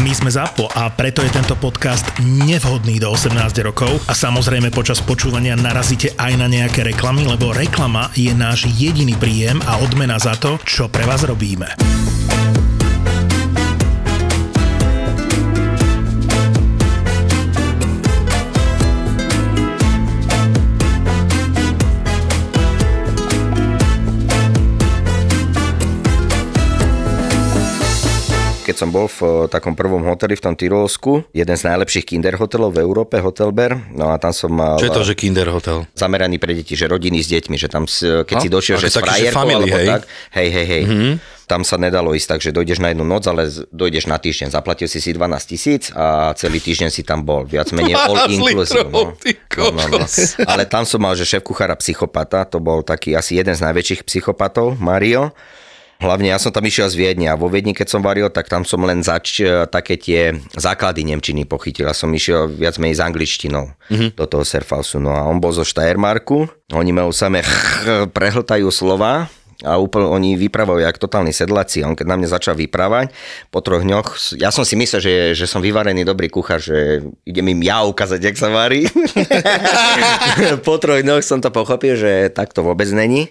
My sme ZAPO a preto je tento podcast nevhodný do 18 rokov a samozrejme počas počúvania narazíte aj na nejaké reklamy, lebo reklama je náš jediný príjem a odmena za to, čo pre vás robíme. Som bol v eh, takom prvom hoteli v tom Tyrolsku, jeden z najlepších kinder hotelov v Európe, Hotelber, no a tam som mal... Čo je to, že kinder hotel? Zameraný pre deti, že rodiny s deťmi, že tam, keď no, si došiel, že s frajerkou, alebo hej? tak, hej, hej, hej. Mm-hmm tam sa nedalo ísť tak, že dojdeš na jednu noc, ale dojdeš na týždeň. Zaplatil si si 12 tisíc a celý týždeň si tam bol. Viac menej all inclusive. No. No, no, no. Ale tam som mal, že šéf kuchára psychopata, to bol taký asi jeden z najväčších psychopatov, Mario. Hlavne ja som tam išiel z Viedne a vo Viedni, keď som varil, tak tam som len zač e, také tie základy Nemčiny pochytil. Ja som išiel viac menej s angličtinou mm-hmm. do toho Surfausu. No a on bol zo Steiermarku, oni majú samé prehltajú slova, a úplne oni vypravajú jak totálni sedláci. On keď na mňa začal vyprávať, po troch dňoch, ja som si myslel, že, že som vyvarený dobrý kuchár, že idem im ja ukázať, jak sa varí. po troch dňoch som to pochopil, že tak to vôbec není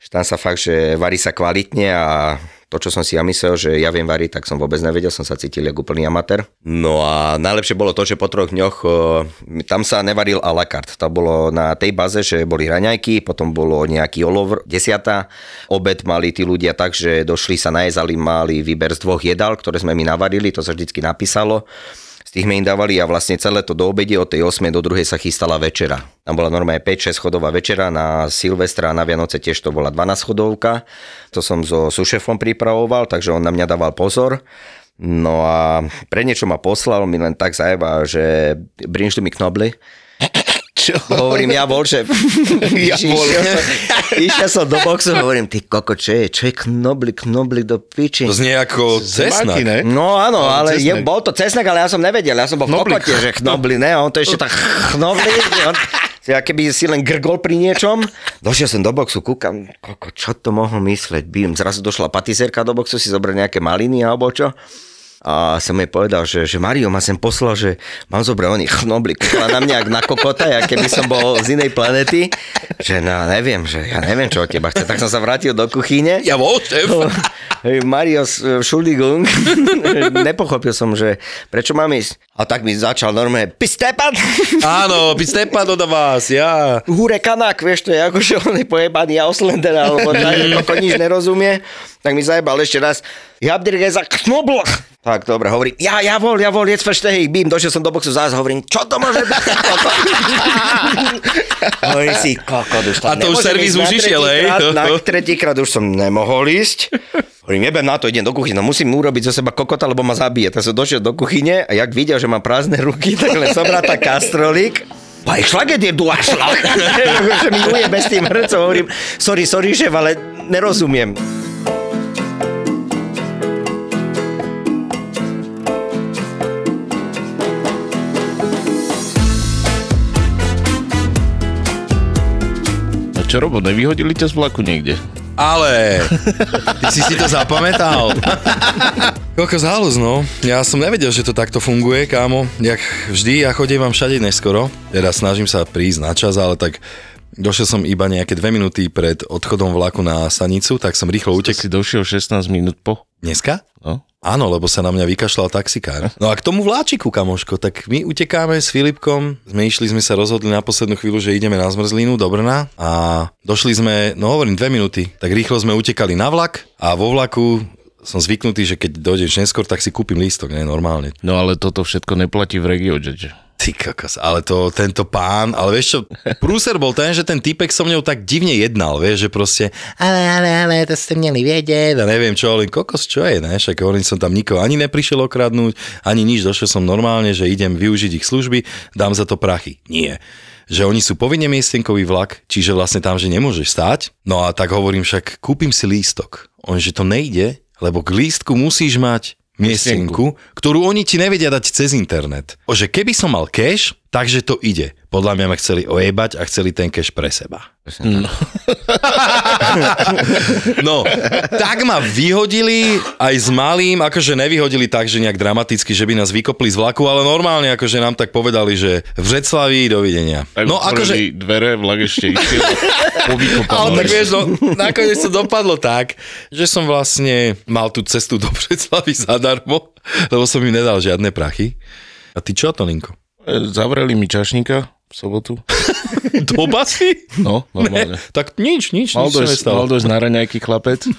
že tam sa fakt, že varí sa kvalitne a to, čo som si ja myslel, že ja viem variť, tak som vôbec nevedel, som sa cítil ako úplný amatér. No a najlepšie bolo to, že po troch dňoch tam sa nevaril a la carte. To bolo na tej baze, že boli raňajky, potom bolo nejaký olovr, desiata. Obed mali tí ľudia tak, že došli sa najezali, mali výber z dvoch jedál, ktoré sme mi navarili, to sa vždycky napísalo sme im dávali a vlastne celé to do obede od tej 8. do 2. sa chystala večera. Tam bola normálne 5-6 chodová večera, na Silvestra a na Vianoce tiež to bola 12 chodovka. To som so sušefom pripravoval, takže on na mňa dával pozor. No a pre niečo ma poslal, mi len tak zajeba, že brinš mi knobly. Čo? Hovorím, ja bol šéf. ja bol. Išiel som do boxu, hovorím, ty koko, čo je? Čo je knobli, knobli do piči? To znie ako cesnak. Ne? No áno, ale je, bol to cesnak, ale ja som nevedel. Ja som bol v kokote, že knobli, ne? On to ešte tak knobli. On, ja keby si len grgol pri niečom. Došiel som do boxu, kúkam, koko, čo to mohol mysleť? Bím, zrazu došla patizerka do boxu, si zobrať nejaké maliny alebo čo a som jej povedal, že, že Mario ma sem poslal, že mám zobrať oný chnoblik na mňa na kokota, ja keby som bol z inej planety, že no neviem, že ja neviem, čo od teba chce. Tak som sa vrátil do kuchyne. Ja bol šéf. Mario Schuldigung. Nepochopil som, že prečo mám ísť. A tak mi začal normálne pistepan. Áno, pistepan od vás, ja. Hure kanak, vieš, to je ako, že on je pojebaný Auslander, alebo tak, ako nič nerozumie. Tak mi zajebal ešte raz. Ja za knobloch. Tak, dobre, hovorím, ja, ja vol, ja vol, jetzt verstehe ich, bím, došiel som do boxu, zás hovorím, čo to môže byť? Hovorí si, kokot, už A to už servis už išiel, hej? Na tretíkrát už som nemohol ísť. Hovorím, nebem na to, idem do kuchyne, no musím urobiť zo seba kokota, lebo ma zabije. Tak som došiel do kuchyne a jak videl, že mám prázdne ruky, tak len zobral tá kastrolík Bei Schlaget dir, du Arschloch. že mi ujebe s tým hrcom, hovorím, sorry, sorry, šéf, ale nerozumiem. Čo Robo, nevyhodili ťa z vlaku niekde? Ale, ty si si to zapamätal. Koľko záľuz, no. Ja som nevedel, že to takto funguje, kámo. Jak vždy, ja chodím vám všade neskoro. Teda snažím sa prísť na čas, ale tak Došiel som iba nejaké dve minúty pred odchodom vlaku na stanicu, tak som rýchlo utekol. Si došiel 16 minút po? Dneska? No. Áno, lebo sa na mňa vykašľal taxikár. No a k tomu vláčiku, kamoško, tak my utekáme s Filipkom, sme išli, sme sa rozhodli na poslednú chvíľu, že ideme na zmrzlinu do Brna a došli sme, no hovorím, dve minúty, tak rýchlo sme utekali na vlak a vo vlaku som zvyknutý, že keď dojdeš neskôr, tak si kúpim lístok, ne, normálne. No ale toto všetko neplatí v RegioJet. Ty kokos, ale to, tento pán, ale vieš čo, prúser bol ten, že ten typek so mnou tak divne jednal, vieš, že proste, ale, ale, ale, to ste mali vedieť, a neviem čo, ale kokos, čo je, ne, však hovorím, som tam nikoho ani neprišiel okradnúť, ani nič, došiel som normálne, že idem využiť ich služby, dám za to prachy. Nie že oni sú povinne miestenkový vlak, čiže vlastne tam, že nemôžeš stáť. No a tak hovorím však, kúpim si lístok. On, že to nejde, lebo k lístku musíš mať miestenku, ktorú oni ti nevedia dať cez internet. O, že keby som mal cash, takže to ide. Podľa mňa ma chceli ojebať a chceli ten cash pre seba. No. no, tak ma vyhodili aj s malým, akože nevyhodili tak, že nejak dramaticky, že by nás vykopli z vlaku, ale normálne akože nám tak povedali, že v Vreclaví dovidenia. Tak no akože... dvere, vlak ešte išiel Ale tak vieš, no, nakoniec to dopadlo tak, že som vlastne mal tú cestu do Vreclavy zadarmo, lebo som im nedal žiadne prachy. A ty čo, Toninko? E, zavreli mi čašníka v sobotu. Do basy? No, normálne. Ne, tak nič, nič, mal nič dojsť, Mal dojsť na raňajky chlapec.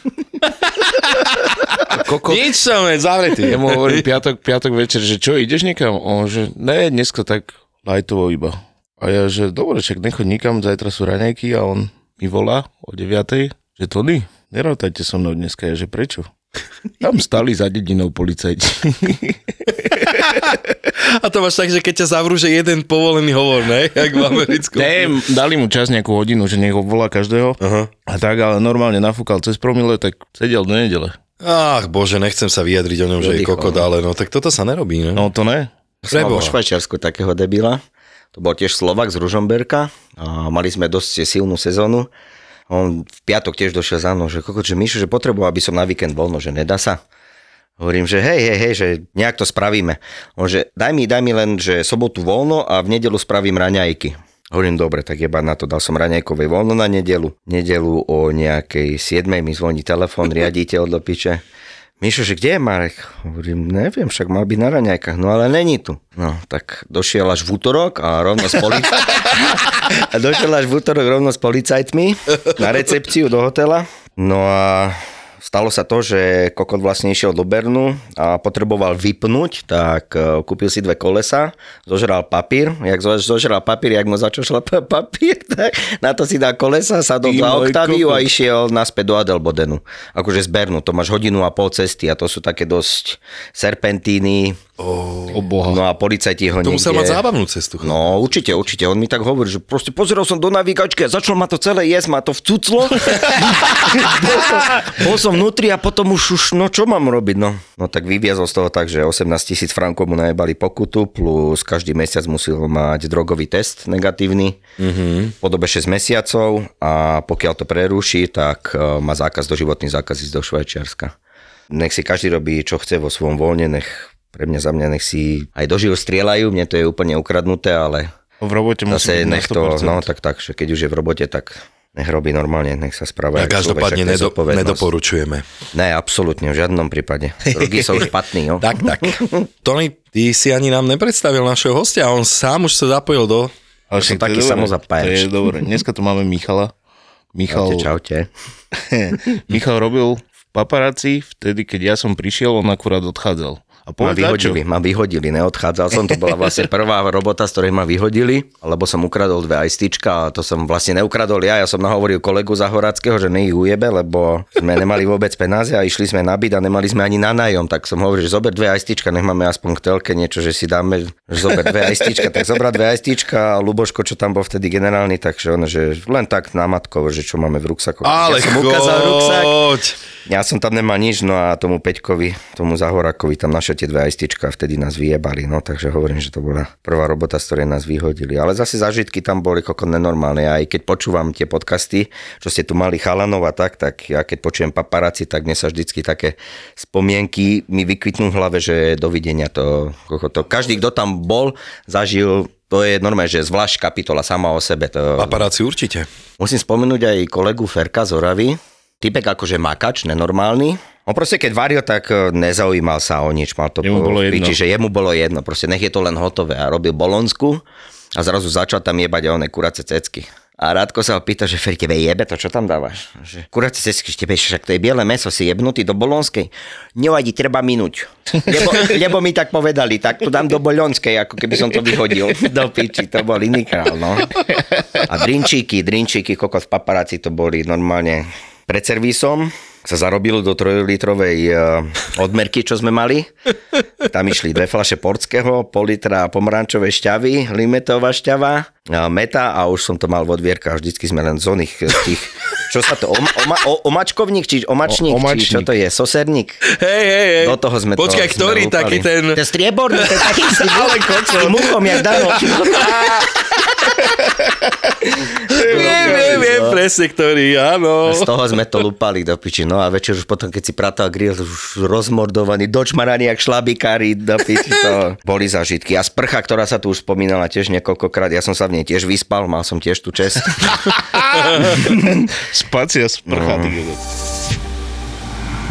Koko... Nič som je zavretý. Ja mu hovorím piatok, piatok večer, že čo, ideš niekam? On, že ne, dneska tak lajtovo iba. A ja, že dobre, čak nechoď nikam, zajtra sú raňajky a on mi volá o 9. že Tony, nerátajte so mnou dneska. Ja, že prečo? Tam stali za dedinou policajti. A to máš tak, že keď ťa zavrú, že jeden povolený hovor, ne? Jak v Americku. Ne, dali mu čas nejakú hodinu, že nech ho volá každého. Uh-huh. A tak, ale normálne nafúkal cez promile, tak sedel do nedele. Ach bože, nechcem sa vyjadriť o ňom, že je kokot, ale no tak toto sa nerobí, ne? No to ne. Som vo Švajčiarsku takého debila. To bol tiež Slovak z Ružomberka a mali sme dosť silnú sezónu on v piatok tiež došiel za mnou, že kokot, že Mišo, že potreboval, aby som na víkend voľno, že nedá sa. Hovorím, že hej, hej, hej, že nejak to spravíme. On, že daj mi, daj mi len, že sobotu voľno a v nedelu spravím raňajky. Hovorím, dobre, tak jeba na to, dal som raňajkovej voľno na nedelu. Nedelu o nejakej 7. mi zvoní telefón, riaditeľ do piče Mišo, že kde je Marek? Hovorím, neviem, však mal byť na raňajkách, no ale není tu. No, tak došiel až v útorok a rovno s policajtmi. došiel až v útorok rovno s policajtmi na recepciu do hotela. No a stalo sa to, že kokot vlastne išiel do Bernu a potreboval vypnúť, tak e, kúpil si dve kolesa, zožral papír, jak zožral papír, jak mu začal šlapať papír, tak na to si dá kolesa, sadol do Octaviu a išiel naspäť do Adelbodenu. Akože z Bernu, to máš hodinu a pol cesty a to sú také dosť serpentíny, Oh. O boha. No a policajti ho To musel mať zábavnú cestu. No určite, určite. On mi tak hovorí, že proste pozeral som do navigačky a začal ma to celé jesť, ma to vcuclo. bol, som, bol som vnútri a potom už, už, no čo mám robiť, no. No tak vyviazol z toho tak, že 18 tisíc frankov mu najebali pokutu, plus každý mesiac musel mať drogový test negatívny, mm-hmm. po dobe 6 mesiacov a pokiaľ to preruší, tak uh, má zákaz, doživotný zákaz ísť do Švajčiarska. Nech si každý robí, čo chce vo svojom voľne, nech pre mňa za mňa nech si aj doživo strieľajú, mne to je úplne ukradnuté, ale v robote zase nech to, no tak tak, že keď už je v robote, tak nech robí normálne, nech sa správa. A každopádne nedo, nedoporučujeme. Ne, absolútne, v žiadnom prípade. Drogy sú špatný, jo. tak, tak. Tony, ty si ani nám nepredstavil našeho hostia, on sám už sa zapojil do... Ale som taký samozapájač. To je dobré. Dneska tu máme Michala. Michal... Čaute, čaute. Michal robil v paparáci vtedy, keď ja som prišiel, on akurát odchádzal. A ma vyhodili, ma vyhodili, neodchádzal som, to bola vlastne prvá robota, z ktorej ma vyhodili, lebo som ukradol dve ajstička a to som vlastne neukradol ja, ja som nahovoril kolegu Zahorackého, že ne ich ujebe, lebo sme nemali vôbec peniaze a išli sme na byt a nemali sme ani na nájom, tak som hovoril, že zober dve ajstička, nech máme aspoň k telke niečo, že si dáme, že zober dve ajstička, tak zobrať dve ajstička a Luboško, čo tam bol vtedy generálny, takže on, že len tak na matko, že čo máme v ruksaku. Ale ja som ukázal ruksak. Ja som tam nemal nič, no a tomu Peťkovi, tomu Zahorakovi tam naše tie dve ajstička vtedy nás vyjebali, no takže hovorím, že to bola prvá robota, z ktorej nás vyhodili. Ale zase zažitky tam boli koko nenormálne. Aj keď počúvam tie podcasty, čo ste tu mali chalanov a tak, tak ja keď počujem paparáci, tak mne sa vždycky také spomienky mi vykvitnú v hlave, že dovidenia to, to každý, kto tam bol, zažil to je normálne, že zvlášť kapitola sama o sebe. To... Paparáci určite. Musím spomenúť aj kolegu Ferka z Oravy, typek akože makač, nenormálny. On proste keď varil, tak e, nezaujímal sa o nič, mal to jemu bolo jedno. že jemu bolo jedno, proste nech je to len hotové a robil bolonsku a zrazu začal tam jebať a one kurace cecky. A Rádko sa ho pýta, že Feri, tebe jebe to, čo tam dávaš? Že, kurace cecky, tebe, však to je biele meso, si jebnutý do bolonskej. Nevadí, treba minúť. Lebo, lebo, mi tak povedali, tak to dám do bolonskej, ako keby som to vyhodil. Do piči, to bol iný král, no. A drinčíky, drinčíky, kokos paparáci, to boli normálne pred servísom sa zarobilo do 3-litrovej eh, odmerky, čo sme mali. Tam išli dve flaše portského, pol litra pomarančovej šťavy, limetová šťava, meta a už som to mal v odvierkach. Vždycky sme len z oných tých, čo sa to, oma, oma, omačkovník, či omačník, o, či čo to je, soserník. Hej, hej, hej. Do toho sme Počkaj, to, ktorý sme taký ten... Ten strieborný, ten taký s tým muchom, jak Dano. viem, viem, viem, presne ktorý, áno. Z toho sme to lupali do piči. No a večer už potom, keď si pratal grill, už rozmordovaný, dočmaraný jak šlabikári do piči. To boli zažitky. A sprcha, ktorá sa tu už spomínala tiež niekoľkokrát, ja som sa v nej tiež vyspal, mal som tiež tú čest. Spacia sprcha. No.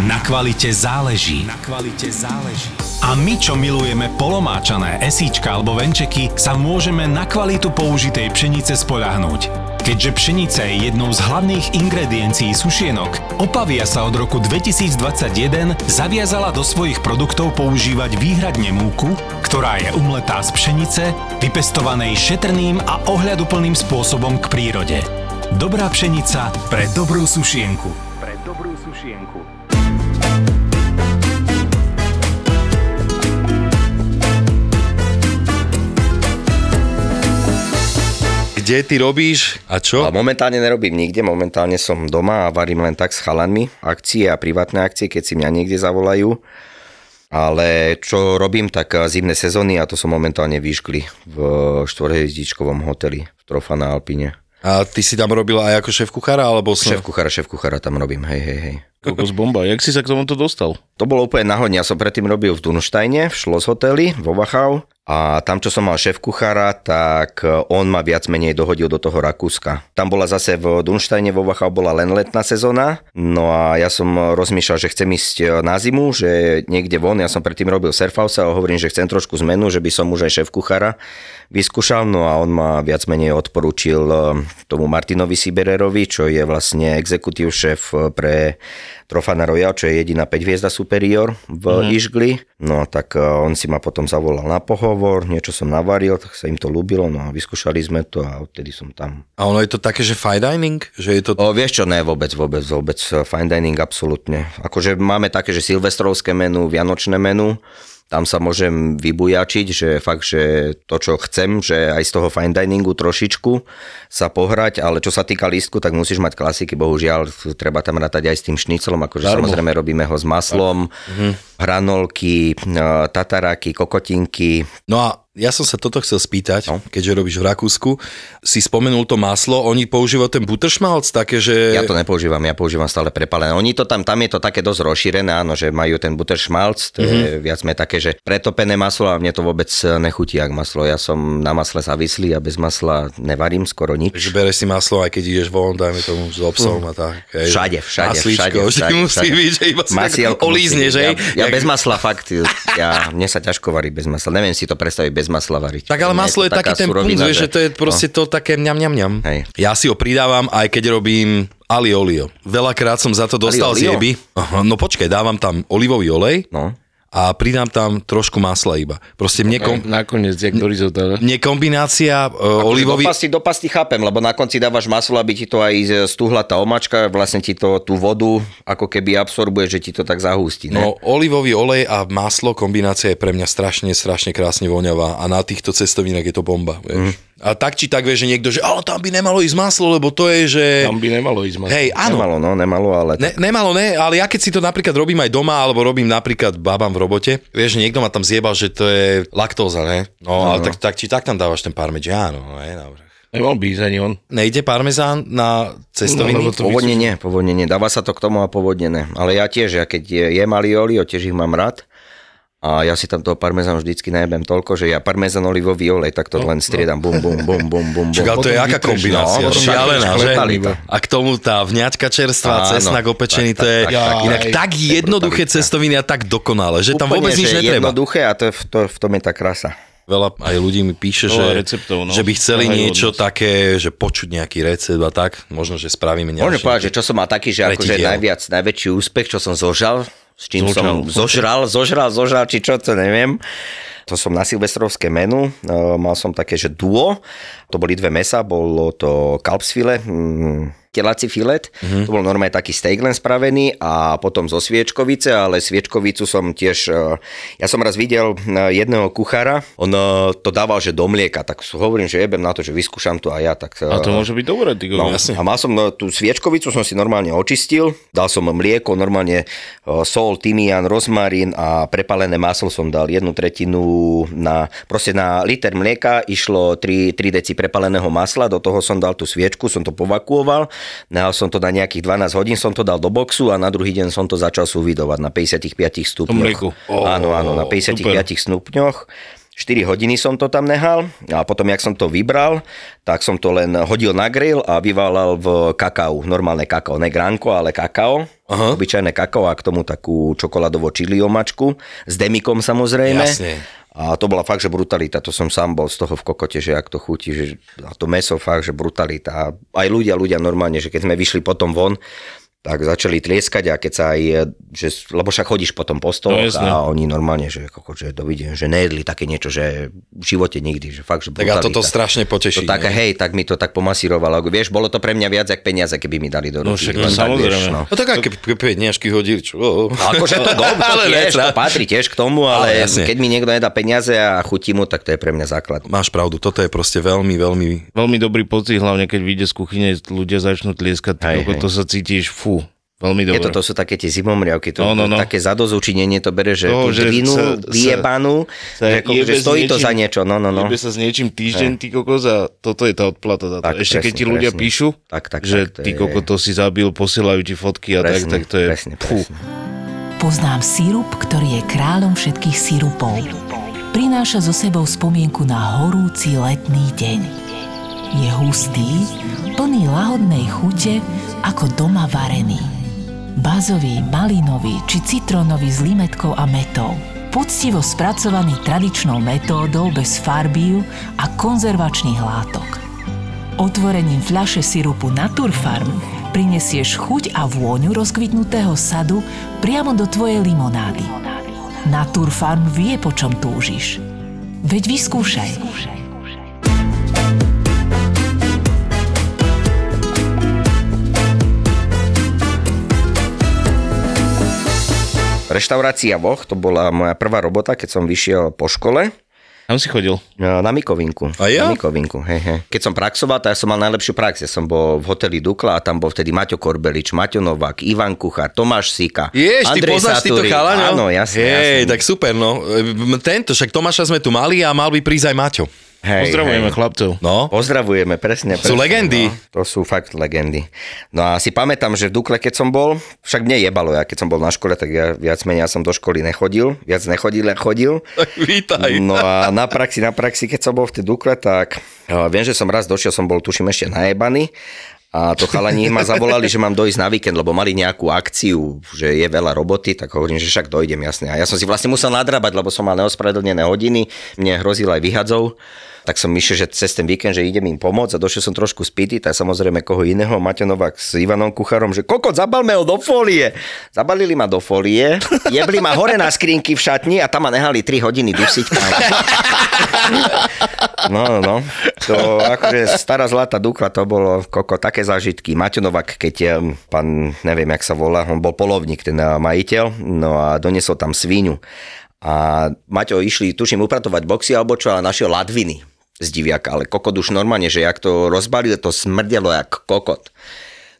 Na kvalite záleží. Na kvalite záleží. A my, čo milujeme polomáčané esíčka alebo venčeky, sa môžeme na kvalitu použitej pšenice spoľahnúť. Keďže pšenica je jednou z hlavných ingrediencií sušienok, Opavia sa od roku 2021 zaviazala do svojich produktov používať výhradne múku, ktorá je umletá z pšenice, vypestovanej šetrným a ohľaduplným spôsobom k prírode. Dobrá pšenica pre dobrú sušienku. Kde ty robíš a čo? A momentálne nerobím nikde, momentálne som doma a varím len tak s chalanmi, akcie a privátne akcie, keď si mňa niekde zavolajú. Ale čo robím, tak zimné sezóny a to som momentálne vyškli v štvorhviezdičkovom hoteli v Trofa na Alpine. A ty si tam robil aj ako šéf kuchára? Alebo som... Šéf kuchára, šéf kuchára tam robím, hej, hej, hej. Kokos bomba, jak si sa k tomuto dostal? To bolo úplne náhodne, ja som predtým robil v Dunštajne, v Schloss hoteli, vo Wachau a tam, čo som mal šéf kuchára, tak on ma viac menej dohodil do toho Rakúska. Tam bola zase v Dunštajne vo Wachau bola len letná sezóna, no a ja som rozmýšľal, že chcem ísť na zimu, že niekde von, ja som predtým robil surfhouse a hovorím, že chcem trošku zmenu, že by som už aj šéf kuchára vyskúšal, no a on ma viac menej odporúčil tomu Martinovi Sibererovi, čo je vlastne exekutív šéf pre Trofana Royal, čo je jediná 5 hviezda superior v mm. Išgli. No tak e, on si ma potom zavolal na pohovor, niečo som navaril, tak sa im to ľúbilo, no a vyskúšali sme to a odtedy som tam. A ono je to také, že fine dining? Že je to... O, vieš čo, ne, vôbec, vôbec, vôbec. Fine dining absolútne. Akože máme také, že silvestrovské menu, vianočné menu, tam sa môžem vybujačiť, že fakt, že to, čo chcem, že aj z toho fine diningu trošičku sa pohrať, ale čo sa týka lístku, tak musíš mať klasiky, bohužiaľ, treba tam rátať aj s tým šniclom, akože Darmo. samozrejme robíme ho s maslom, mhm. hranolky, tataráky, kokotinky. No a ja som sa toto chcel spýtať, no. keďže robíš v Rakúsku. Si spomenul to maslo, oni používajú ten butterschmalz také, že... Ja to nepoužívam, ja používam stále prepalené. Oni to tam, tam je to také dosť rozšírené, áno, že majú ten butterschmalz, to mm-hmm. je mhm. viac menej také, že pretopené maslo a mne to vôbec nechutí jak maslo. Ja som na masle závislý a bez masla nevarím skoro nič. Že bereš si maslo, aj keď ideš von, dajme tomu s obsom a tak. Hej. Všade, všade, Maslíčko, všade, všade, musí všade. byť, že iba olízne, že? Ja, ja bez masla fakt, ja, mne sa ťažko varí bez masla. Neviem si to predstaviť bez masla variť. Tak ale maslo je, je taký ten punc, že, že to je proste no. to také mňam, mňam, mňam. Hej. Ja si ho pridávam, aj keď robím ali olio. Veľakrát som za to dostal z jeby. No počkaj, dávam tam olivový olej, no a pridám tam trošku masla iba. Proste mne... Kom... Nakoniec, jak do risota. Mne kombinácia uh, olivový... Do pasty, do pasty chápem, lebo na konci dávaš maslo, aby ti to aj stúhla tá omačka, vlastne ti to tú vodu ako keby absorbuje, že ti to tak zahústi. Ne? No, olivový olej a maslo, kombinácia je pre mňa strašne, strašne krásne voňavá a na týchto cestovinách je to bomba. Vieš. Mm. A tak či tak vieš, že niekto, že ale tam by nemalo ísť maslo, lebo to je, že... Tam by nemalo ísť maslo. Hej, áno. Nemalo, no, nemalo, ale... Ne, nemalo, ne, ale ja keď si to napríklad robím aj doma, alebo robím napríklad babám v robote, vieš, že niekto ma tam zjebal, že to je laktóza, ne? No, no ale tak, tak, či tak tam dávaš ten parmegiano, ne, dobre. Nemal by ísť ani on. Nejde parmezán na cestoviny? No, povodne nie, povodne nie. Dáva sa to k tomu a povodne ne. Ale ja tiež, ja keď jem alioli, tiež ich mám rád, a ja si tam toho parmezánu vždycky najebem toľko, že ja parmezán olivový olej, tak to no, len striedam, bum, bum, bum, bum, bum. Čak, ale to je aká kombinácia, no, šialená, že? A k tomu tá vňaťka čerstvá, cesnak opečený, to je inak tak jednoduché cestoviny a tak dokonale, že tam vôbec nič netreba. jednoduché a to, to, v tom je tá krasa. Veľa aj ľudí mi píše, že, receptov, no. že by chceli Aha, niečo také, že počuť nejaký recept a tak, možno, že spravíme nejaký. Môžem povedať, že čo som mal taký, že akože najviac, najväčší úspech, čo som zožal, s čím Zožal. som zožral, zožral, zožral, či čo, to neviem. To som na silvestrovské menu, e, mal som také, že duo, to boli dve mesa, bolo to kalpsfile, mm, telací filet. Mm-hmm. To bol normálne taký steak len spravený a potom zo sviečkovice, ale sviečkovicu som tiež... E, ja som raz videl e, jedného kuchára, on e, to dával, že do mlieka, tak hovorím, že jebem na to, že vyskúšam to a ja. Tak, a to môže byť dobré, ty no, jasne. A mal som tú sviečkovicu, som si normálne očistil, dal som mlieko, normálne sol, tymián, rozmarín a prepalené maslo som dal jednu tretinu na, proste na liter mlieka išlo 3, 3 deci prepaleného masla, do toho som dal tú sviečku, som to povakuoval Nehal som to na nejakých 12 hodín, som to dal do boxu a na druhý deň som to začal súvidovať na 55 stupňoch. Oh, áno, áno, na 55 super. stupňoch. 4 hodiny som to tam nehal a potom, jak som to vybral, tak som to len hodil na grill a vyvalal v kakao, normálne kakao, ne gránko, ale kakao, Aha. obyčajné kakao a k tomu takú čokoládovo čili omačku, s demikom samozrejme. Jasne. A to bola fakt, že brutalita. To som sám bol z toho v kokote, že ak to chutí, že a to meso fakt, že brutalita. Aj ľudia, ľudia normálne, že keď sme vyšli potom von, tak začali tlieskať a keď sa aj, že, lebo však chodíš potom po stoloch no, a oni normálne, že, koko, že dovidím, že nejedli také niečo, že v živote nikdy, že fakt, že brutalita. Tak a toto strašne poteší. To tak, hej, tak mi to tak pomasírovalo. Vieš, bolo to pre mňa viac ako peniaze, keby mi dali do ruky. No však, no, samozrejme. Vieš, no. no tak aj keby peniažky hodili, čo? Akože to, do, to, ale tiež, to patrí tiež k tomu, ale, ale keď mi niekto nedá peniaze a chutí mu, tak to je pre mňa základ. Máš pravdu, toto je proste veľmi, veľmi... Veľmi dobrý pocit, hlavne keď vyjde z kuchyne, ľudia začnú tlieskať, hej, hej. to sa cítiš, fú, Veľmi dobre. Je to, to sú také tie zimomriavky, to, no, no, no. také zadozučinenie to bere, že to, tú drinu vyjebanú, že, ako, že stojí niečím, to za niečo. No, no, no. Jebe sa s niečím týždeň, ty kokos, a toto je tá odplata za to. Tak, Ešte presne, keď ti ľudia presne. píšu, tak, tak, že tak, ty koko to si zabil, posielajú ti fotky a presne, tak, tak to je... Presne, presne. Poznám sírup, ktorý je kráľom všetkých sírupov. Prináša so sebou spomienku na horúci letný deň. Je hustý, plný lahodnej chute, ako doma varený bazový, malinový či citrónový s limetkou a metou. Poctivo spracovaný tradičnou metódou bez farbív a konzervačných látok. Otvorením fľaše sirupu Naturfarm prinesieš chuť a vôňu rozkvitnutého sadu priamo do tvojej limonády. Naturfarm vie, po čom túžiš. Veď vyskúšaj. vyskúšaj. Reštaurácia Voch, to bola moja prvá robota, keď som vyšiel po škole. Tam si chodil? Na Mikovinku. A ja? Na Mikovinku, hej, hej. Keď som praxoval, tak ja som mal najlepšiu prax. Ja som bol v hoteli Dukla a tam bol vtedy Maťo Korbelič, Maťo Novák, Ivan Kuchár, Tomáš Sika, Jež, Andrej ty poznáš týchto chalaňov? Áno, jasne, Hej, jasne. tak super, no. Tento, však Tomáša sme tu mali a mal by prísť aj Maťo. Hej, Pozdravujeme hej. chlapcov. No. Pozdravujeme, presne. presne sú legendy. No, to sú fakt legendy. No a si pamätám, že v Dukle, keď som bol, však mne jebalo, ja keď som bol na škole, tak ja viac menej ja som do školy nechodil, viac nechodil, len chodil. Tak vítaj. No a na praxi, na praxi, keď som bol v tej Dukle, tak viem, že som raz došiel, som bol tuším ešte najebaný A to chalani ma zavolali, že mám dojsť na víkend, lebo mali nejakú akciu, že je veľa roboty, tak hovorím, že však dojdem, jasne. A ja som si vlastne musel nadrábať, lebo som mal neospravedlnené hodiny, mne hrozil aj vyhadzov tak som myšiel, že cez ten víkend, že idem im pomôcť a došiel som trošku spity, tak samozrejme koho iného, Maťo Novák s Ivanom Kucharom, že koko, zabalme ho do folie. Zabalili ma do folie, jebli ma hore na skrinky v šatni a tam ma nehali 3 hodiny dusiť. No, no, no. To akože stará zlatá dukla, to bolo koko, také zážitky. Maťo Novák, keď je, pán, neviem, jak sa volá, on bol polovník, ten majiteľ, no a doniesol tam svíňu. A Maťo išli, tuším, upratovať boxy alebo čo, a našiel ladviny z diviaka, ale kokot už normálne, že jak to rozbalil, to smrdelo jak kokot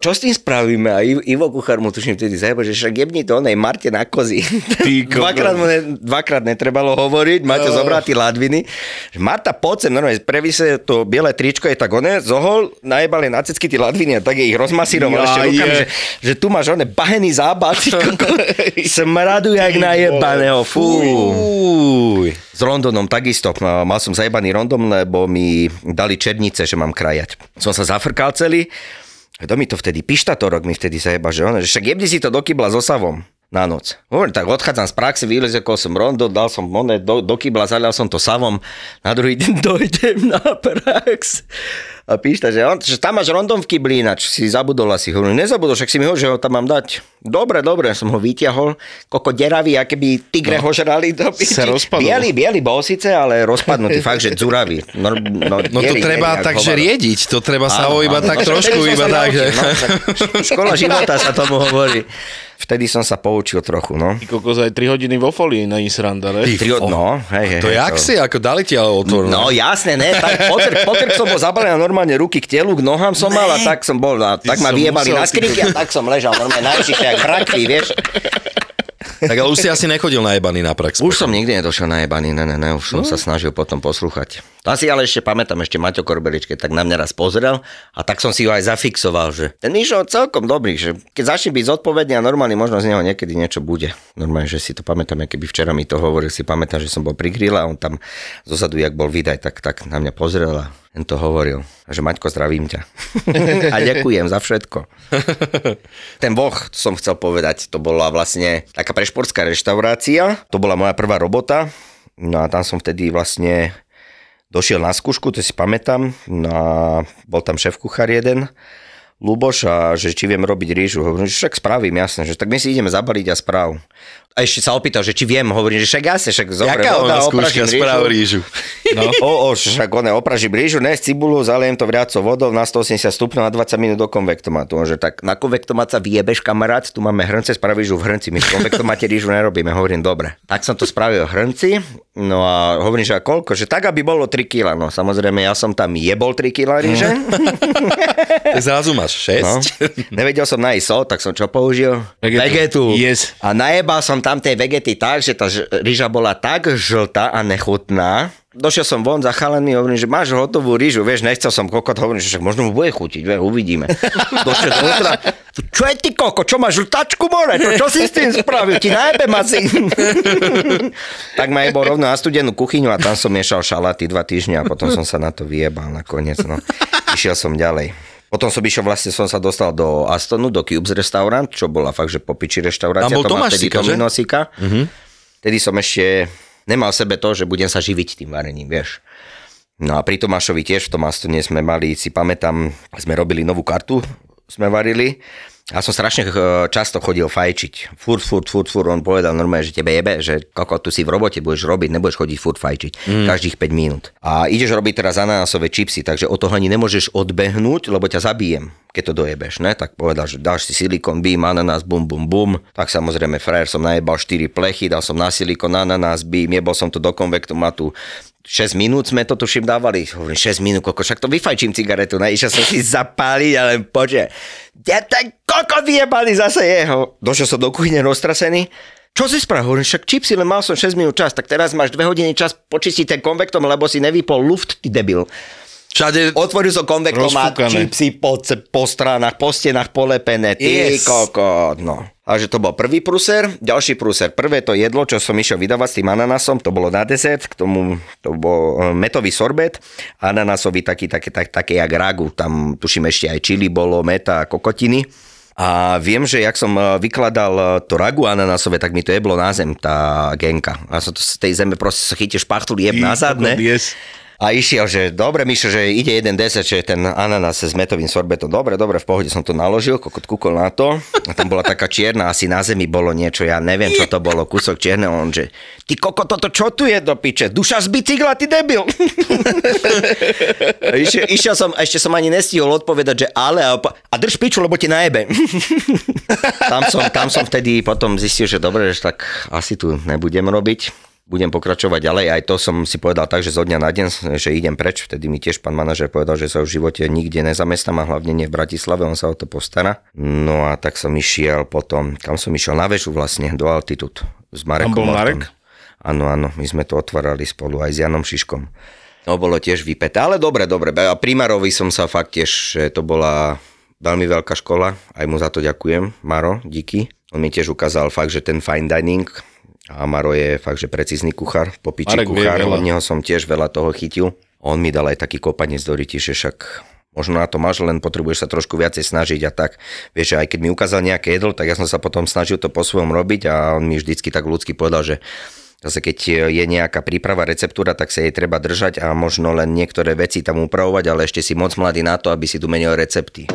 čo s tým spravíme? A Ivo Kuchar mu tuším vtedy zajebal, že však jebni to onej Marte na kozy. dvakrát, mu ne, dvakrát netrebalo hovoriť, máte oh. zobrať ladviny. Marta, poď sem, normálne, previse to biele tričko, je tak one, zohol, najebali na cecky tie ladviny a tak je ich rozmasíroval ja, ešte rukami, že, že, tu máš one bahený zábal, smradu jak najebaného, fúj. S Londonom takisto. Mal som zajebaný Rondon, lebo mi dali černice, že mám krajať. Som sa zafrkal celý, kto mi to vtedy, pištatorok mi vtedy zajeba, že on, že však jebni si to do kybla so savom na noc. Hovorím, tak odchádzam z praxe, vylezekol som rondo, dal som monet do, do kybla, zalial som to savom, na druhý deň dojdem na prax a píšta, že, on, že tam máš rondom v kybli ináč, si zabudol asi. Hovorím, nezabudol, však si mi ho, že ho tam mám dať. Dobre, dobre, som ho vyťahol, koko deravý, aké by tigre no, ho žrali do Sa rozpadol. Bielý, bielý bol síce, ale rozpadnutý, fakt, že dzuravý. No, no, no to treba tak, že riediť, to treba sa ho iba tak trošku, iba tak, že... No, škola života sa tomu hovorí vtedy som sa poučil trochu, no. Ty kokos aj 3 hodiny vo folii na Isranda, ne? Tri, no, hej, hej. To jak to... si, ako dali ti ale otvor. No jasné, ne, tak potrk, potrk som bol zabalený normálne ruky k telu, k nohám som mal a tak som bol, a tak ma vyjebali na skrinky a tak som ležal normálne najčišie, jak brakvy, vieš. Tak ale už si asi nechodil na jebaný na prax. Už potom. som nikdy nedošiel na jebaný, ne, ne, ne, už som no. sa snažil potom poslúchať. To si ale ešte pamätám, ešte Maťo Korbeličke tak na mňa raz pozrel a tak som si ho aj zafixoval, že ten Mišo celkom dobrý, že keď začne byť zodpovedný a normálny, možno z neho niekedy niečo bude. Normálne, že si to pamätám, keby včera mi to hovoril, si pamätám, že som bol pri grille a on tam zozadu, jak bol vydaj, tak, tak na mňa pozrel a ten to hovoril, že Maťko, zdravím ťa. a ďakujem za všetko. Ten voh, som chcel povedať, to bola vlastne taká prešportská reštaurácia. To bola moja prvá robota. No a tam som vtedy vlastne došiel na skúšku, to si pamätám. No a bol tam šéf kuchár jeden. Luboš a že či viem robiť rýžu. Hovorím, že však spravím, jasne, že tak my si ideme zabaliť a správ. A ešte sa opýtal, že či viem, hovorím, že však jasne, však zobre Jaká voda, opražím rýžu. rýžu. No. o, o, však one, opražím rýžu, ne, cibulu, zalejem to vriacou vodou na 180 stupňov na 20 minút do konvektomatu. On, že tak na konvektomat sa vyjebeš, kamarát, tu máme hrnce, spravíš v hrnci, my v konvektomate rýžu nerobíme. Hovorím, dobre. Tak som to spravil v hrnci, no a hovorím, že a koľko, že tak, aby bolo 3 kg. No samozrejme, ja som tam jebol 3 kg rýže. tak zrazu máš 6. No. Nevedel som nájsť sol, tak som čo použil? Vegetu. Vegetu. Yes. A najebal som tam tej vegety tak, že tá rýža bola tak žltá a nechutná, došiel som von za chalami, hovorím, že máš hotovú rýžu, vieš, nechcel som kokot, hovorím, že však možno mu bude chutiť, vieš, uvidíme. Došiel do útra, čo je ty koko, čo máš žltačku more, čo, čo si s tým spravil, ti najebem asi. tak ma jebol rovno na studenú kuchyňu a tam som miešal šalaty dva týždne a potom som sa na to vyjebal nakoniec, no. Išiel som ďalej. Potom som išiel, vlastne som sa dostal do Astonu, do Cubes restaurant, čo bola fakt, že popiči reštaurácia. Tam bol to Tomáš Sika, že? Sika. Uh-huh. Tedy som ešte nemal v sebe to, že budem sa živiť tým varením, vieš. No a pri Tomášovi tiež v tom Astone sme mali, si pamätám, sme robili novú kartu, sme varili ja som strašne eh, často chodil fajčiť. Furt, furt, furt, furt. On povedal normálne, že tebe jebe, že koko, tu si v robote budeš robiť, nebudeš chodiť furt fajčiť. Mm. Každých 5 minút. A ideš robiť teraz ananásové čipsy, takže o toho ani nemôžeš odbehnúť, lebo ťa zabijem, keď to dojebeš. Ne? Tak povedal, že dáš si silikon, bím, ananás, bum, bum, bum. Tak samozrejme, frajer som najebal 4 plechy, dal som na silikon, ananás, bím, jebol som to do konvektomatu 6 minút sme to tuším dávali. Hovorím, 6 minút, koko, však to vyfajčím cigaretu. Ne? Išiel som si zapáliť, ale poďže. Ja ten koko vyjebali zase jeho. Došiel som do kuchyne roztrasený. Čo si spravil? Hovorím, však čipsy, len mal som 6 minút čas, tak teraz máš 2 hodiny čas počistiť ten konvektom, lebo si nevypol luft, ty debil. Všade Otvoril som konvektomat, čipsy po, po stranách, po stenách polepené, ty yes. koko, no. A že to bol prvý pruser, ďalší pruser. Prvé to jedlo, čo som išiel vydávať s tým ananasom, to bolo na dezert, k tomu to bol e, metový sorbet, ananasový taký, taký, taký, taký jak ragu, tam tuším ešte aj čili bolo, meta a kokotiny. A viem, že jak som e, vykladal e, to ragu ananasové, tak mi to jeblo na zem, tá genka. A som to z tej zeme proste sa chytíš špachtul jeb na zadne. Yes a išiel, že dobre, Mišo, že ide jeden deset, že ten ananas s metovým sorbetom. Dobre, dobre, v pohode som to naložil, kokot kúkol na to. A tam bola taká čierna, asi na zemi bolo niečo, ja neviem, čo to bolo, kúsok čierneho. On, že ty koko, toto čo tu je do piče? Duša z bicykla, ty debil. išiel, išiel, som, ešte som ani nestihol odpovedať, že ale, a, a drž piču, lebo ti najebe. tam, som, tam som vtedy potom zistil, že dobre, že tak asi tu nebudem robiť budem pokračovať ďalej. Aj to som si povedal tak, že zo dňa na deň, že idem preč. Vtedy mi tiež pán manažer povedal, že sa v živote nikde nezamestnám a hlavne nie v Bratislave, on sa o to postará. No a tak som išiel potom, kam som išiel? Na väžu vlastne, do Altitude. S Marekom. Tam bol Marek? Áno, áno, my sme to otvárali spolu aj s Janom Šiškom. No bolo tiež vypeté, ale dobre, dobre. A primárovi som sa fakt tiež, že to bola veľmi veľká škola, aj mu za to ďakujem, Maro, díky. On mi tiež ukázal fakt, že ten fine dining, a Maro je fakt, že precízny kuchár, popiči kuchár, od neho som tiež veľa toho chytil. On mi dal aj taký kopanec do ryti, že však možno na to máš, len potrebuješ sa trošku viacej snažiť a tak. Vieš, aj keď mi ukázal nejaké jedlo, tak ja som sa potom snažil to po svojom robiť a on mi vždycky tak ľudsky povedal, že Zase keď je nejaká príprava receptúra, tak sa jej treba držať a možno len niektoré veci tam upravovať, ale ešte si moc mladý na to, aby si tu menil recepty.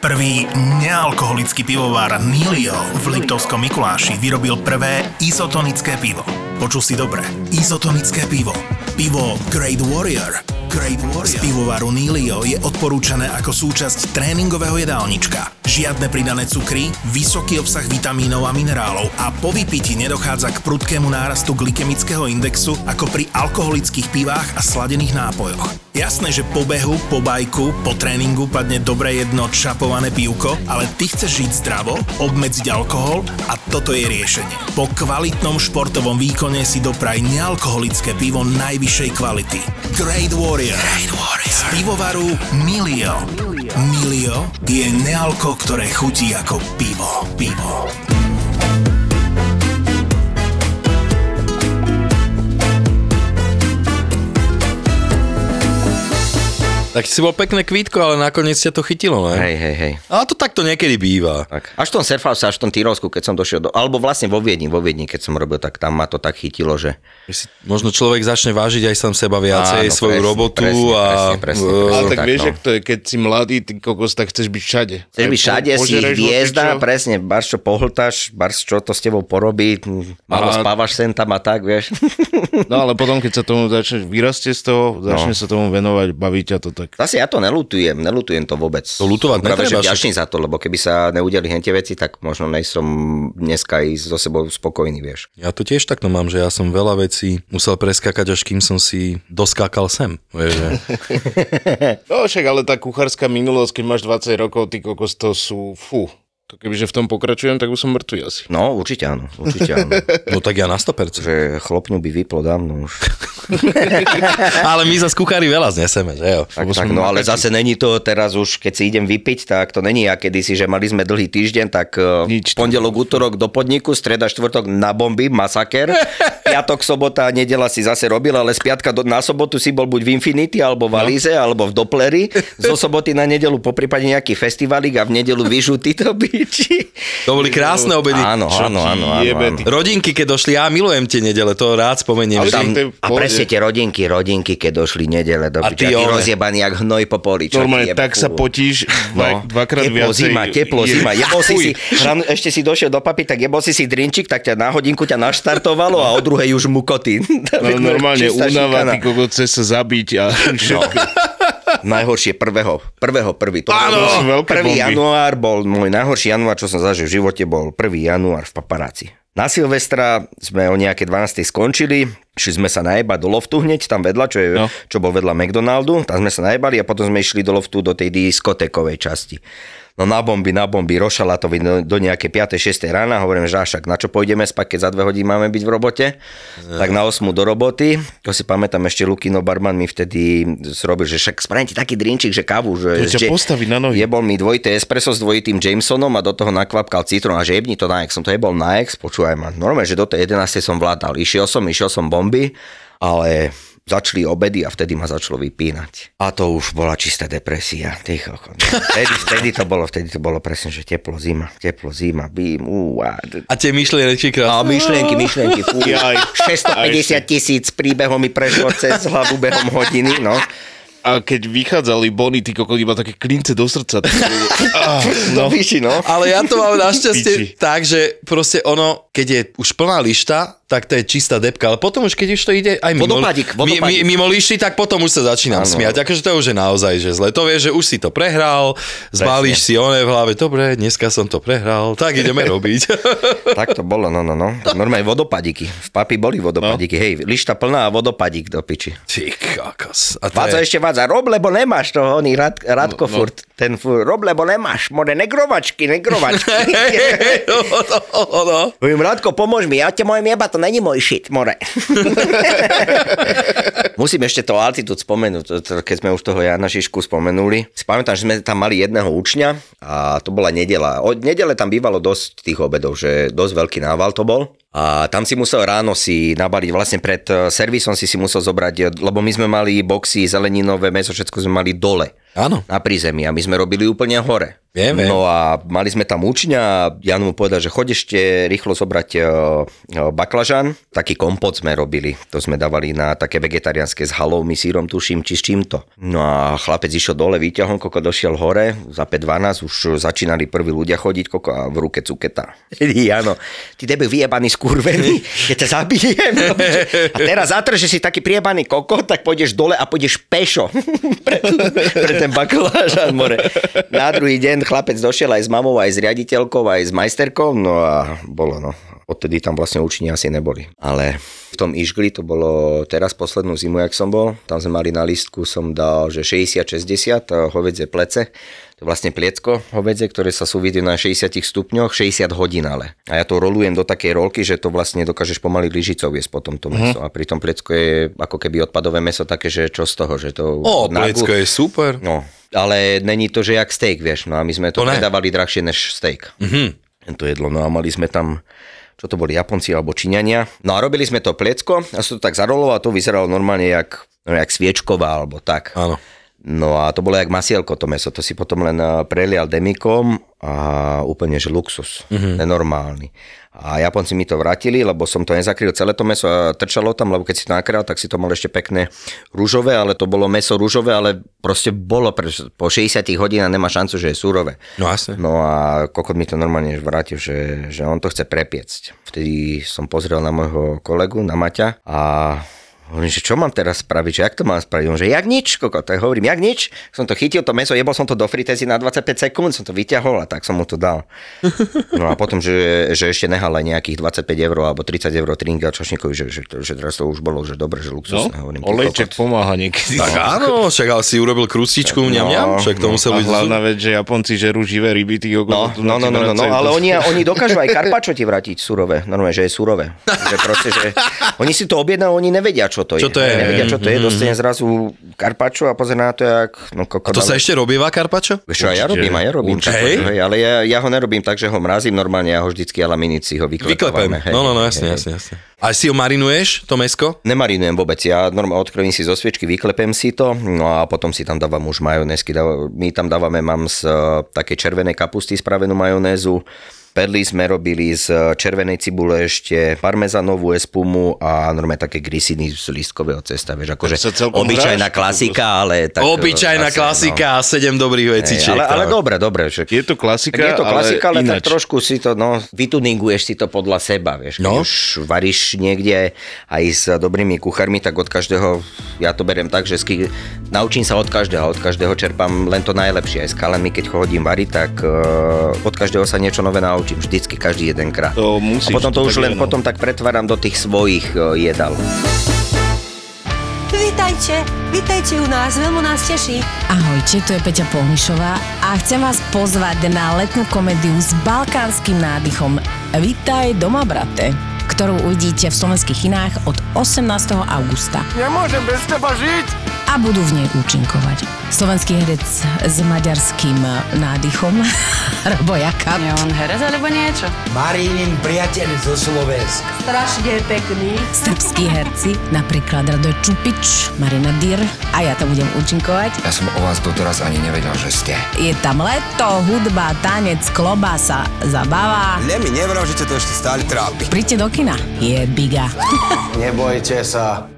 Prvý nealkoholický pivovár Nilio v Liptovskom Mikuláši vyrobil prvé izotonické pivo. Počul si dobre. Izotonické pivo. Pivo Great Warrior. Great Warrior. Z pivovaru Nilio je odporúčané ako súčasť tréningového jedálnička. Žiadne pridané cukry, vysoký obsah vitamínov a minerálov a po vypiti nedochádza k prudkému nárastu glykemického indexu ako pri alkoholických pivách a sladených nápojoch. Jasné, že po behu, po bajku, po tréningu padne dobre jedno čapované pivko, ale ty chceš žiť zdravo, obmedziť alkohol a toto je riešenie. Po kvalitnom športovom výkone si dopraj nealkoholické pivo najvyššej kvality. Great Warrior. Great Warrior. Z pivovaru Milio. Milio je nealko, ktoré chutí ako pivo. Pivo. Tak si bol pekné kvítko, ale nakoniec ťa to chytilo, ne? Hej, hej, hej. A to takto niekedy býva. Tak. Až v tom surfhouse, až v tom Tyrolsku, keď som došiel do... Alebo vlastne vo Viedni, vo Viedni, keď som robil, tak tam ma to tak chytilo, že... Možno človek začne vážiť aj sám seba viacej, Áno, svoju presne, robotu presne, a... Presne, presne, presne, ale tak, tak vieš, no. to je, keď si mladý, ty kokos, tak chceš byť všade. Chceš byť všade, si hviezda, presne, bar čo pohltáš, bar čo to s tebou porobí, malo a... spávaš sem tam a tak, vieš. No ale potom, keď sa tomu začneš, vyrastie z toho, začne no. sa tomu venovať, baví ťa to tak. Zase ja to nelu nelutujem, nelutujem to vôbec. To lutovať Práve, že vďačný za to, lebo keby sa neudeli hentie veci, tak možno nejsom dneska aj so sebou spokojný, vieš. Ja to tiež takto mám, že ja som veľa vecí musel preskakať, až kým som si doskákal sem. Vieš, že... no však ale tá kuchárska minulosť, keď máš 20 rokov, ty kokos, to sú, fú, to kebyže v tom pokračujem, tak už som mŕtvý asi. No, určite áno, určite áno. no tak ja na 100%. Že chlopňu by vyplo dávno už. ale my za kuchári veľa zneseme, že jo? Tak, tak, no ale zase není to teraz už, keď si idem vypiť, tak to není ja kedysi, že mali sme dlhý týždeň, tak e, Nič pondelok, útorok do podniku, streda, štvrtok na bomby, masaker, piatok, sobota, nedela si zase robil, ale z piatka do, na sobotu si bol buď v Infinity, alebo v no. Alize, no. alebo v Dopleri, zo soboty na nedelu poprípade nejaký festivalík a v nedelu vyžutý to by či... To boli krásne obedy. Áno, áno, áno, áno, áno. Rodinky, keď došli, ja milujem tie nedele, to rád spomeniem. Tam, a presne tie rodinky, rodinky, keď došli nedele do a ty, ty rozjebaný jak hnoj po poli. Normálne, tak sa potíš no. dvakrát teplo, viacej. Zima, teplo, zima. Jebol si si, ráno, ešte si došiel do papy, tak jebol si si drinčik, tak ťa na hodinku ťa naštartovalo a o druhej už mukoty. No, normálne únava, ty kokot chce sa zabiť a všetko. No najhoršie prvého, prvého prvý. To Áno, prvý január bol môj najhorší január, čo som zažil v živote, bol 1. január v paparáci. Na Silvestra sme o nejaké 12. skončili, šli sme sa najebať do loftu hneď, tam vedľa, čo, je, no. čo bol vedľa McDonaldu, tam sme sa najebali a potom sme išli do loftu do tej diskotékovej časti. No na bomby, na bomby, Rošalatovi do, do nejaké 5. 6. rána, hovorím, že však na čo pôjdeme spať, keď za dve hodiny máme byť v robote. Ne. Tak na 8 do roboty. To si pamätám, ešte Lukino barman mi vtedy zrobil, že však spravím ti taký drinčík, že kávu. Že, to ťa postaví na nohy. Jebol mi dvojité espresso s dvojitým Jamesonom a do toho nakvapkal citrón a že jebni to na ex. Som to jebol na ex, počúvaj ma. Normálne, že do tej 11. som vládal. Išiel som, išiel som bomby, ale začali obedy a vtedy ma začalo vypínať. A to už bola čistá depresia. Ticho. Vtedy, vtedy, to bolo, vtedy to bolo presne, že teplo, zima, teplo, zima, bým, ú, a... a tie myšlienky krásne. A myšlienky, myšlienky, fú, 650 tisíc príbehov mi prešlo cez hlavu behom hodiny, no a keď vychádzali bony, ty kokot, iba také klince do srdca. Tak... ah, no. No. Ale ja to mám našťastie tak, že proste ono, keď je už plná lišta, tak to je čistá depka, ale potom už keď už to ide aj mimo, vodopadík, vodopadík. mimo lišty, tak potom už sa začínam ano. smiať. Akože to už je naozaj, že zle. To vie, že už si to prehral, zbalíš si oné v hlave, dobre, dneska som to prehral, tak ideme robiť. tak to bolo, no, no, no. Normálne vodopadíky. V papi boli vodopadíky. No. Hej, lišta plná a vodopadík do piči. Ty kakos. A Vádza je... ešte vádza, rob, lebo nemáš to, oný Rad, Radko no, no. furt. Ten furt, rob, lebo nemáš. More negrovačky, negrovačky. no, no, no. Radko, pomôž mi, ja ťa môžem jebať, to není môj shit more. Musím ešte to altitude spomenúť, keď sme už toho Jana Šišku spomenuli. Spamätám, že sme tam mali jedného učňa a to bola nedela. Od nedele tam bývalo dosť tých obedov, že dosť veľký nával to bol. A tam si musel ráno si nabaliť, vlastne pred eh, servisom si si musel zobrať, eh, lebo my sme mali boxy, zeleninové meso, všetko sme mali dole. Áno. Na prízemí a my sme robili úplne hore. Viem, viem. No a mali sme tam učňa a Jan mu povedal, že choď ešte rýchlo zobrať uh, baklažan. Taký kompot sme robili. To sme dávali na také vegetariánske s halovmi, sírom, tuším, či s čímto. No a chlapec išiel dole, výťahom, koko došiel hore, za 5-12 už začínali prví ľudia chodiť, koko a v ruke cuketa. Áno, ty debil vyjebaný skurvený, ja ťa zabijem. A teraz za že si taký priebaný koko, tak pôjdeš dole a pôjdeš pešo pre, pre ten baklažan, more. Na druhý deň ten chlapec došiel aj s mamou, aj s riaditeľkou, aj s majsterkou, no a bolo no. Odtedy tam vlastne učení asi neboli. Ale v tom Išgli to bolo teraz poslednú zimu, jak som bol. Tam sme mali na listku, som dal, že 60-60 hovedzie plece to je vlastne pliecko hovedze, ktoré sa súvidí na 60 stupňoch, 60 hodín ale. A ja to rolujem do takej rolky, že to vlastne dokážeš pomaly lyžicou jesť potom to meso. Mm. A pri tom pliecko je ako keby odpadové meso také, že čo z toho, že to... O, pliecko je super. No, ale není to, že jak steak, vieš. No a my sme to, to predávali drahšie než steak. Mm-hmm. To jedlo. No a mali sme tam čo to boli Japonci alebo Číňania. No a robili sme to pliecko a sa to tak zarolovalo a to vyzeralo normálne jak, no, jak sviečková alebo tak. Áno. No a to bolo jak masielko to meso, to si potom len eh, prelial demikom a úplne že luxus, mm-hmm. nenormálny. A Japonci mi to vrátili, lebo som to nezakryl celé to meso a trčalo tam, lebo keď si to nakryl, tak si to mal ešte pekné rúžové, ale to bolo meso rúžové, ale proste bolo pre, po 60 hodinách nemá šancu, že je súrové. No jasne. No a kokot mi to normálne vrátil, že, že on to chce prepiecť. Vtedy som pozrel na môjho kolegu, na Maťa a Hovorím, že čo mám teraz spraviť, že jak to mám spraviť? On, že jak nič, koko, tak hovorím, jak nič. Som to chytil, to meso, jebol som to do fritézy na 25 sekúnd, som to vyťahol a tak som mu to dal. No a potom, že, že ešte nehal aj nejakých 25 eur alebo 30 eur tringa čašníkovi, že, že, že, teraz to už bolo, že dobre, že luxusné. No, hovorím, olejček pomáha niekedy. Tak áno, však ale si urobil krustičku, no, ňam, však to no, musel byť. Hlavná vec, že Japonci žerú živé ryby, ty no, no, no, no, no, no, ale oni, oni dokážu aj karpačo ti vrátiť surové, normálne, že je surové. že proste, že oni si to objednajú, oni nevedia, čo to je. Čo to je? nevedia, čo to je, mm-hmm. dostane zrazu karpačo a pozrie na to, jak... No, a to sa ešte robíva karpačo? Vieš, ja robím, a ja robím. Hej. Hej, ale ja, ja, ho nerobím tak, že ho mrazím normálne, ja ho vždycky alaminici ho vyklepem. No, no, no, jasne, jasne, jasne. A si ho marinuješ, to mesko? Nemarinujem vôbec, ja normálne odkrvím si zo sviečky, vyklepem si to, no a potom si tam dávam už majonézky. My tam dávame, mám z uh, také červenej kapusty spravenú majonézu, Perly sme robili z červenej cibule ešte parmezanovú espumu a normálne také grisiny z lístkového cesta, vieš, akože obyčajná hráš? klasika, ale tak... Obyčajná asi, klasika a no. sedem dobrých vecičiek. Ale, ale dobre, dobre. Však, je to klasika, je to klasika, ale, ale tak trošku si to, no, vytuninguješ si to podľa seba, vieš. Keď no. už varíš niekde aj s dobrými kuchármi, tak od každého, ja to beriem tak, že sky, naučím sa od každého, od každého čerpám len to najlepšie. Aj s kalami, keď chodím variť, tak uh, od každého sa niečo nové naučím naučím vždycky každý jeden krát. To musíš, a potom to, to už len no. potom tak pretváram do tých svojich uh, jedal. Vítaj Vitajte, vitajte u nás, veľmi nás teší. Ahojte, tu je Peťa Polnišová a chcem vás pozvať na letnú komédiu s balkánskym nádychom Vitaj doma, brate ktorú uvidíte v slovenských kinách od 18. augusta. Nemôžem bez teba žiť! A budú v nej účinkovať. Slovenský herec s maďarským nádychom, Robo Jakab. Je on herec alebo niečo? Marínin priateľ zo Slovenska. Strašne pekný. Srbskí herci, napríklad Radoj Čupič, Marina Dyr a ja tam budem účinkovať. Ja som o vás doteraz ani nevedel, že ste. Je tam leto, hudba, tanec, klobasa, zabava. Ne mi nevral, že ťa to ešte stále trápi. Príďte do kina. Je biga. Nebojte sa.